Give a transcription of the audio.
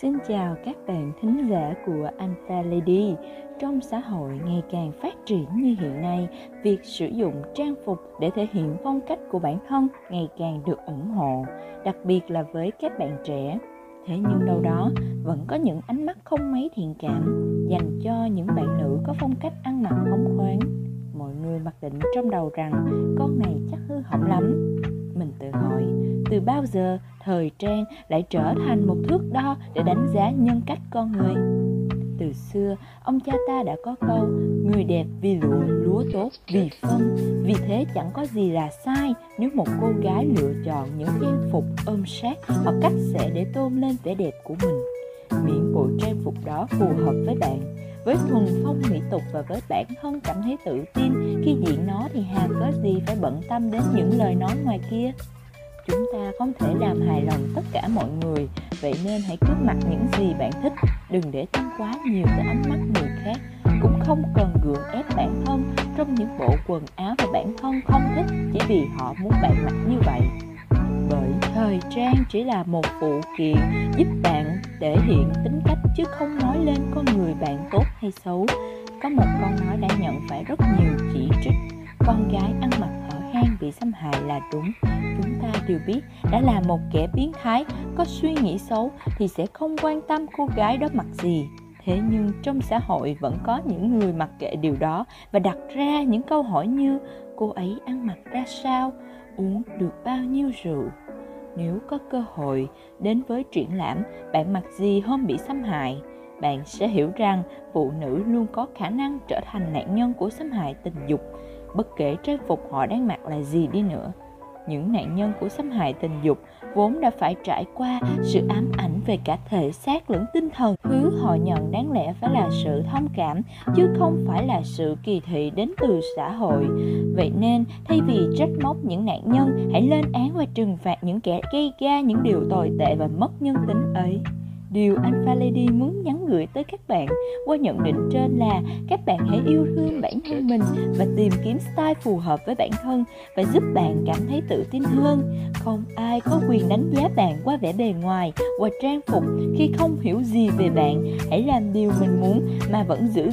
Xin chào các bạn thính giả của Alpha Lady. Trong xã hội ngày càng phát triển như hiện nay, việc sử dụng trang phục để thể hiện phong cách của bản thân ngày càng được ủng hộ, đặc biệt là với các bạn trẻ. Thế nhưng đâu đó vẫn có những ánh mắt không mấy thiện cảm dành cho những bạn nữ có phong cách ăn mặc phóng khoáng. Mọi người mặc định trong đầu rằng con này chắc hư hỏng lắm. Mình tự hỏi, từ bao giờ thời trang lại trở thành một thước đo để đánh giá nhân cách con người? Từ xưa, ông cha ta đã có câu, người đẹp vì lụa, lúa tốt vì phân. Vì thế chẳng có gì là sai nếu một cô gái lựa chọn những trang phục ôm sát hoặc cắt xẻ để tôn lên vẻ đẹp của mình. Miễn bộ trang phục đó phù hợp với bạn. Với thuần phong mỹ tục và với bản thân cảm thấy tự tin khi diện nó thì hà có gì phải bận tâm đến những lời nói ngoài kia? Chúng ta không thể làm hài lòng tất cả mọi người. Vậy nên hãy cứ mặc những gì bạn thích, đừng để tâm quá nhiều tới ánh mắt người khác. Cũng không cần gượng ép bản thân trong những bộ quần áo mà bản thân không thích chỉ vì họ muốn bạn mặc như vậy. Bởi thời trang chỉ là một phụ kiện giúp bạn thể hiện tính cách chứ không nói lên con người bạn tốt hay xấu. Có một câu nói đã nhận phải rất nhiều chỉ trích, con gái ăn mặc hang bị xâm hại là đúng. Chúng ta đều biết, đã là một kẻ biến thái, có suy nghĩ xấu thì sẽ không quan tâm cô gái đó mặc gì. Thế nhưng trong xã hội vẫn có những người mặc kệ điều đó và đặt ra những câu hỏi như, cô ấy ăn mặc ra sao? Uống được bao nhiêu rượu? Nếu có cơ hội đến với triển lãm, bạn mặc gì hôm bị xâm hại? Bạn sẽ hiểu rằng phụ nữ luôn có khả năng trở thành nạn nhân của xâm hại tình dục bất kể trang phục họ đang mặc là gì đi nữa, những nạn nhân của xâm hại tình dục vốn đã phải trải qua sự ám ảnh về cả thể xác lẫn tinh thần. Thứ họ nhận đáng lẽ phải là sự thông cảm, chứ không phải là sự kỳ thị đến từ xã hội. Vậy nên, thay vì trách móc những nạn nhân, hãy lên án và trừng phạt những kẻ gây ra những điều tồi tệ và mất nhân tính ấy. Điều Alpha Lady muốn nhắn gửi tới các bạn qua nhận định trên là các bạn hãy yêu thương bản thân mình và tìm kiếm style phù hợp với bản thân và giúp bạn cảm thấy tự tin hơn. Không ai có quyền đánh giá bạn qua vẻ bề ngoài, qua trang phục khi không hiểu gì về bạn. Hãy làm điều mình muốn mà vẫn giữ